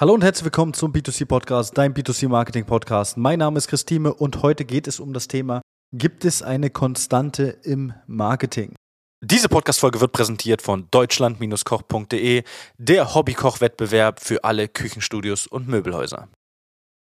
Hallo und herzlich willkommen zum B2C Podcast, dein B2C Marketing Podcast. Mein Name ist Christine und heute geht es um das Thema, gibt es eine Konstante im Marketing? Diese Podcast-Folge wird präsentiert von deutschland-koch.de, der Hobbykoch-Wettbewerb für alle Küchenstudios und Möbelhäuser.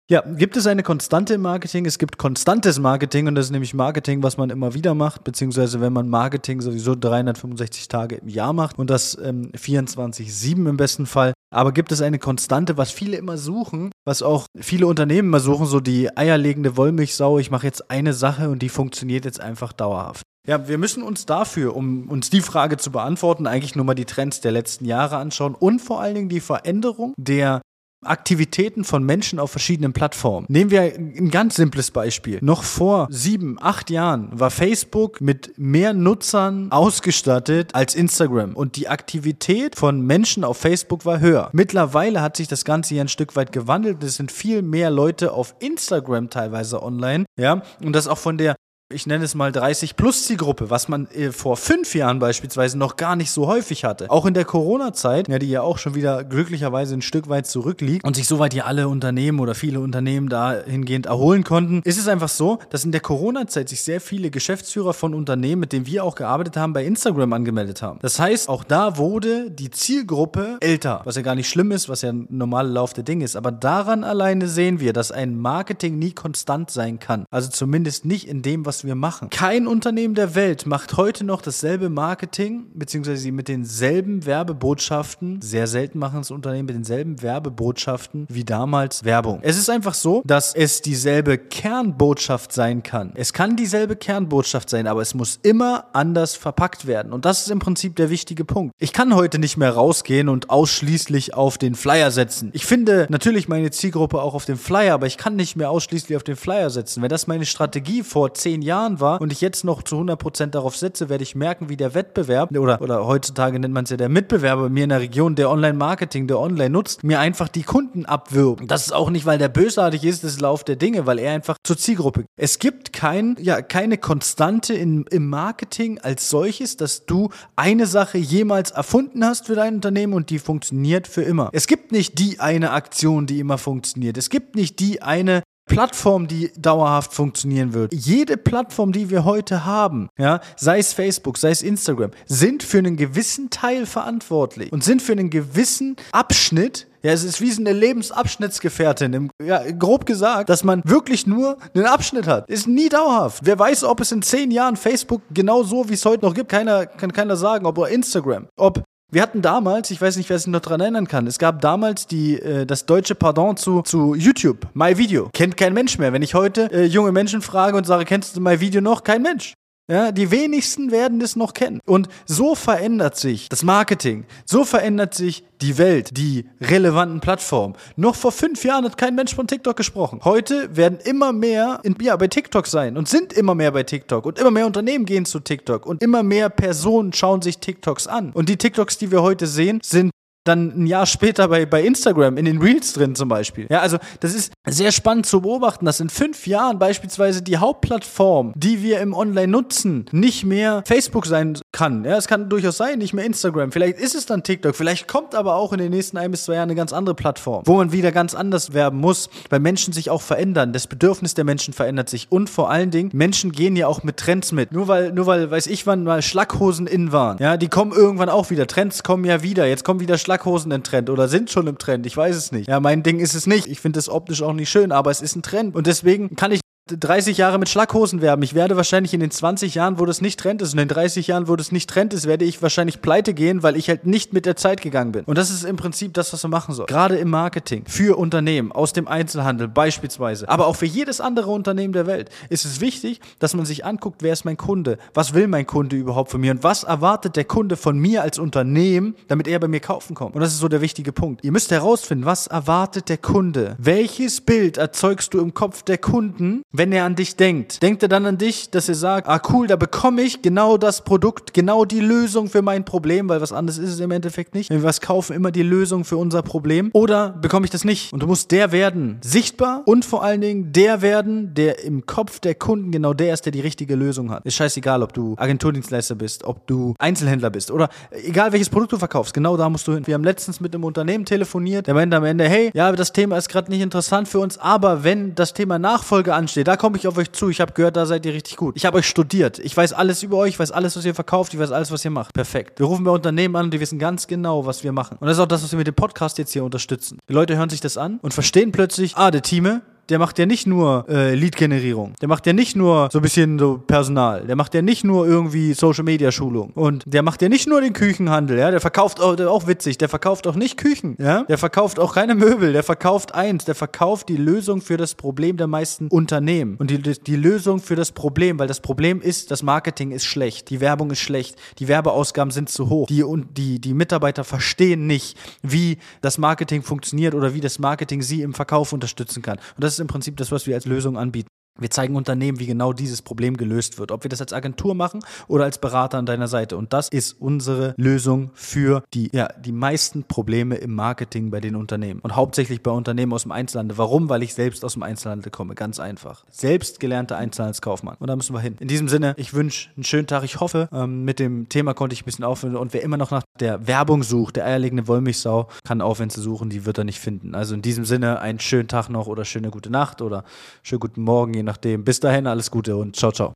Ja, gibt es eine Konstante im Marketing? Es gibt konstantes Marketing und das ist nämlich Marketing, was man immer wieder macht, beziehungsweise wenn man Marketing sowieso 365 Tage im Jahr macht und das ähm, 24-7 im besten Fall. Aber gibt es eine Konstante, was viele immer suchen, was auch viele Unternehmen immer suchen, so die eierlegende Wollmilchsau, ich mache jetzt eine Sache und die funktioniert jetzt einfach dauerhaft. Ja, wir müssen uns dafür, um uns die Frage zu beantworten, eigentlich nur mal die Trends der letzten Jahre anschauen und vor allen Dingen die Veränderung der Aktivitäten von Menschen auf verschiedenen Plattformen. Nehmen wir ein ganz simples Beispiel. Noch vor sieben, acht Jahren war Facebook mit mehr Nutzern ausgestattet als Instagram und die Aktivität von Menschen auf Facebook war höher. Mittlerweile hat sich das Ganze hier ein Stück weit gewandelt. Es sind viel mehr Leute auf Instagram teilweise online, ja, und das auch von der ich nenne es mal 30 plus Zielgruppe, was man äh, vor fünf Jahren beispielsweise noch gar nicht so häufig hatte. Auch in der Corona-Zeit, ja, die ja auch schon wieder glücklicherweise ein Stück weit zurückliegt und sich soweit hier alle Unternehmen oder viele Unternehmen dahingehend erholen konnten, ist es einfach so, dass in der Corona-Zeit sich sehr viele Geschäftsführer von Unternehmen, mit denen wir auch gearbeitet haben, bei Instagram angemeldet haben. Das heißt, auch da wurde die Zielgruppe älter, was ja gar nicht schlimm ist, was ja ein normaler Lauf der Dinge ist. Aber daran alleine sehen wir, dass ein Marketing nie konstant sein kann. Also zumindest nicht in dem, was wir machen. Kein Unternehmen der Welt macht heute noch dasselbe Marketing, beziehungsweise mit denselben Werbebotschaften. Sehr selten machen es Unternehmen mit denselben Werbebotschaften wie damals Werbung. Es ist einfach so, dass es dieselbe Kernbotschaft sein kann. Es kann dieselbe Kernbotschaft sein, aber es muss immer anders verpackt werden. Und das ist im Prinzip der wichtige Punkt. Ich kann heute nicht mehr rausgehen und ausschließlich auf den Flyer setzen. Ich finde natürlich meine Zielgruppe auch auf dem Flyer, aber ich kann nicht mehr ausschließlich auf den Flyer setzen. Wenn das meine Strategie vor zehn Jahren war und ich jetzt noch zu 100% darauf setze, werde ich merken, wie der Wettbewerb oder, oder heutzutage nennt man es ja der Mitbewerber mir in der Region, der Online-Marketing, der online nutzt, mir einfach die Kunden abwirbt. Das ist auch nicht, weil der bösartig ist, das ist Lauf der Dinge, weil er einfach zur Zielgruppe. Es gibt kein, ja, keine Konstante in, im Marketing als solches, dass du eine Sache jemals erfunden hast für dein Unternehmen und die funktioniert für immer. Es gibt nicht die eine Aktion, die immer funktioniert. Es gibt nicht die eine Plattform, die dauerhaft funktionieren wird. Jede Plattform, die wir heute haben, ja, sei es Facebook, sei es Instagram, sind für einen gewissen Teil verantwortlich und sind für einen gewissen Abschnitt ja, es ist wie eine Lebensabschnittsgefährtin, im, ja, grob gesagt, dass man wirklich nur einen Abschnitt hat. Ist nie dauerhaft. Wer weiß, ob es in zehn Jahren Facebook genau so, wie es heute noch gibt, keiner, kann keiner sagen, ob Instagram, ob wir hatten damals, ich weiß nicht, wer sich noch daran erinnern kann, es gab damals die, äh, das deutsche Pardon zu, zu YouTube, MyVideo. Kennt kein Mensch mehr. Wenn ich heute äh, junge Menschen frage und sage, kennst du MyVideo noch? Kein Mensch. Ja, die wenigsten werden es noch kennen. Und so verändert sich das Marketing, so verändert sich die Welt, die relevanten Plattformen. Noch vor fünf Jahren hat kein Mensch von TikTok gesprochen. Heute werden immer mehr in, ja, bei TikTok sein und sind immer mehr bei TikTok und immer mehr Unternehmen gehen zu TikTok und immer mehr Personen schauen sich TikToks an. Und die TikToks, die wir heute sehen, sind dann ein Jahr später bei, bei Instagram in den Reels drin zum Beispiel. Ja, also das ist sehr spannend zu beobachten, dass in fünf Jahren beispielsweise die Hauptplattform, die wir im Online nutzen, nicht mehr Facebook sein kann. Ja, es kann durchaus sein, nicht mehr Instagram. Vielleicht ist es dann TikTok. Vielleicht kommt aber auch in den nächsten ein bis zwei Jahren eine ganz andere Plattform, wo man wieder ganz anders werben muss, weil Menschen sich auch verändern. Das Bedürfnis der Menschen verändert sich und vor allen Dingen Menschen gehen ja auch mit Trends mit. Nur weil, nur weil, weiß ich wann mal Schlackhosen in waren. Ja, die kommen irgendwann auch wieder. Trends kommen ja wieder. Jetzt kommen wieder Schlackhosen ein Trend oder sind schon im Trend. Ich weiß es nicht. Ja, mein Ding ist es nicht. Ich finde es optisch auch nicht schön, aber es ist ein Trend. Und deswegen kann ich 30 Jahre mit Schlaghosen werben. Ich werde wahrscheinlich in den 20 Jahren, wo das nicht Trend ist, und in den 30 Jahren, wo das nicht Trend ist, werde ich wahrscheinlich pleite gehen, weil ich halt nicht mit der Zeit gegangen bin. Und das ist im Prinzip das, was man machen soll. Gerade im Marketing, für Unternehmen, aus dem Einzelhandel beispielsweise, aber auch für jedes andere Unternehmen der Welt, ist es wichtig, dass man sich anguckt, wer ist mein Kunde? Was will mein Kunde überhaupt von mir? Und was erwartet der Kunde von mir als Unternehmen, damit er bei mir kaufen kommt? Und das ist so der wichtige Punkt. Ihr müsst herausfinden, was erwartet der Kunde? Welches Bild erzeugst du im Kopf der Kunden, Wenn er an dich denkt, denkt er dann an dich, dass er sagt, ah cool, da bekomme ich genau das Produkt, genau die Lösung für mein Problem, weil was anderes ist es im Endeffekt nicht. Wenn wir was kaufen, immer die Lösung für unser Problem. Oder bekomme ich das nicht? Und du musst der werden, sichtbar und vor allen Dingen der werden, der im Kopf der Kunden genau der ist, der die richtige Lösung hat. Ist scheißegal, ob du Agenturdienstleister bist, ob du Einzelhändler bist oder egal welches Produkt du verkaufst, genau da musst du hin. Wir haben letztens mit einem Unternehmen telefoniert, der meinte am Ende, hey, ja, das Thema ist gerade nicht interessant für uns, aber wenn das Thema Nachfolge ansteht, da komme ich auf euch zu. Ich habe gehört, da seid ihr richtig gut. Ich habe euch studiert. Ich weiß alles über euch, ich weiß alles, was ihr verkauft, ich weiß alles, was ihr macht. Perfekt. Wir rufen bei Unternehmen an und die wissen ganz genau, was wir machen. Und das ist auch das, was wir mit dem Podcast jetzt hier unterstützen. Die Leute hören sich das an und verstehen plötzlich, ah, der Team, der macht ja nicht nur äh, Lead-Generierung. Der macht ja nicht nur so ein bisschen so Personal. Der macht ja nicht nur irgendwie Social-Media-Schulung. Und der macht ja nicht nur den Küchenhandel, ja. Der verkauft auch, der auch witzig, der verkauft auch nicht Küchen, ja. Der verkauft auch keine Möbel, der verkauft eins, der verkauft die Lösung für das Problem der meisten Unternehmen. Und die, die Lösung für das Problem, weil das Problem ist, das Marketing ist schlecht, die Werbung ist schlecht, die Werbeausgaben sind zu hoch, die, und die, die Mitarbeiter verstehen nicht, wie das Marketing funktioniert oder wie das Marketing sie im Verkauf unterstützen kann. Und das ist im Prinzip das, was wir als Lösung anbieten. Wir zeigen Unternehmen, wie genau dieses Problem gelöst wird. Ob wir das als Agentur machen oder als Berater an deiner Seite. Und das ist unsere Lösung für die, ja, die meisten Probleme im Marketing bei den Unternehmen. Und hauptsächlich bei Unternehmen aus dem Einzelhandel. Warum? Weil ich selbst aus dem Einzelhandel komme. Ganz einfach. Selbst gelernter Einzelhandelskaufmann. Und da müssen wir hin. In diesem Sinne, ich wünsche einen schönen Tag. Ich hoffe, ähm, mit dem Thema konnte ich ein bisschen aufhören. Und wer immer noch nach der Werbung sucht, der eierlegende Wollmilchsau, kann aufhören zu suchen. Die wird er nicht finden. Also in diesem Sinne, einen schönen Tag noch oder schöne gute Nacht oder schönen guten Morgen, nachdem. Bis dahin alles Gute und ciao, ciao.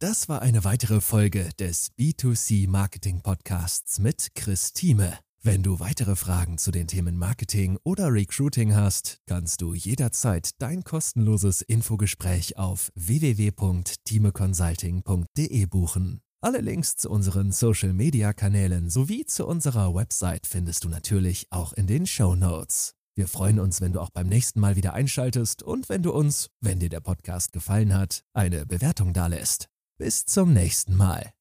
Das war eine weitere Folge des B2C Marketing Podcasts mit Chris Thieme. Wenn du weitere Fragen zu den Themen Marketing oder Recruiting hast, kannst du jederzeit dein kostenloses Infogespräch auf www.timeconsulting.de buchen. Alle Links zu unseren Social-Media-Kanälen sowie zu unserer Website findest du natürlich auch in den Show Notes. Wir freuen uns, wenn du auch beim nächsten Mal wieder einschaltest und wenn du uns, wenn dir der Podcast gefallen hat, eine Bewertung dalässt. Bis zum nächsten Mal.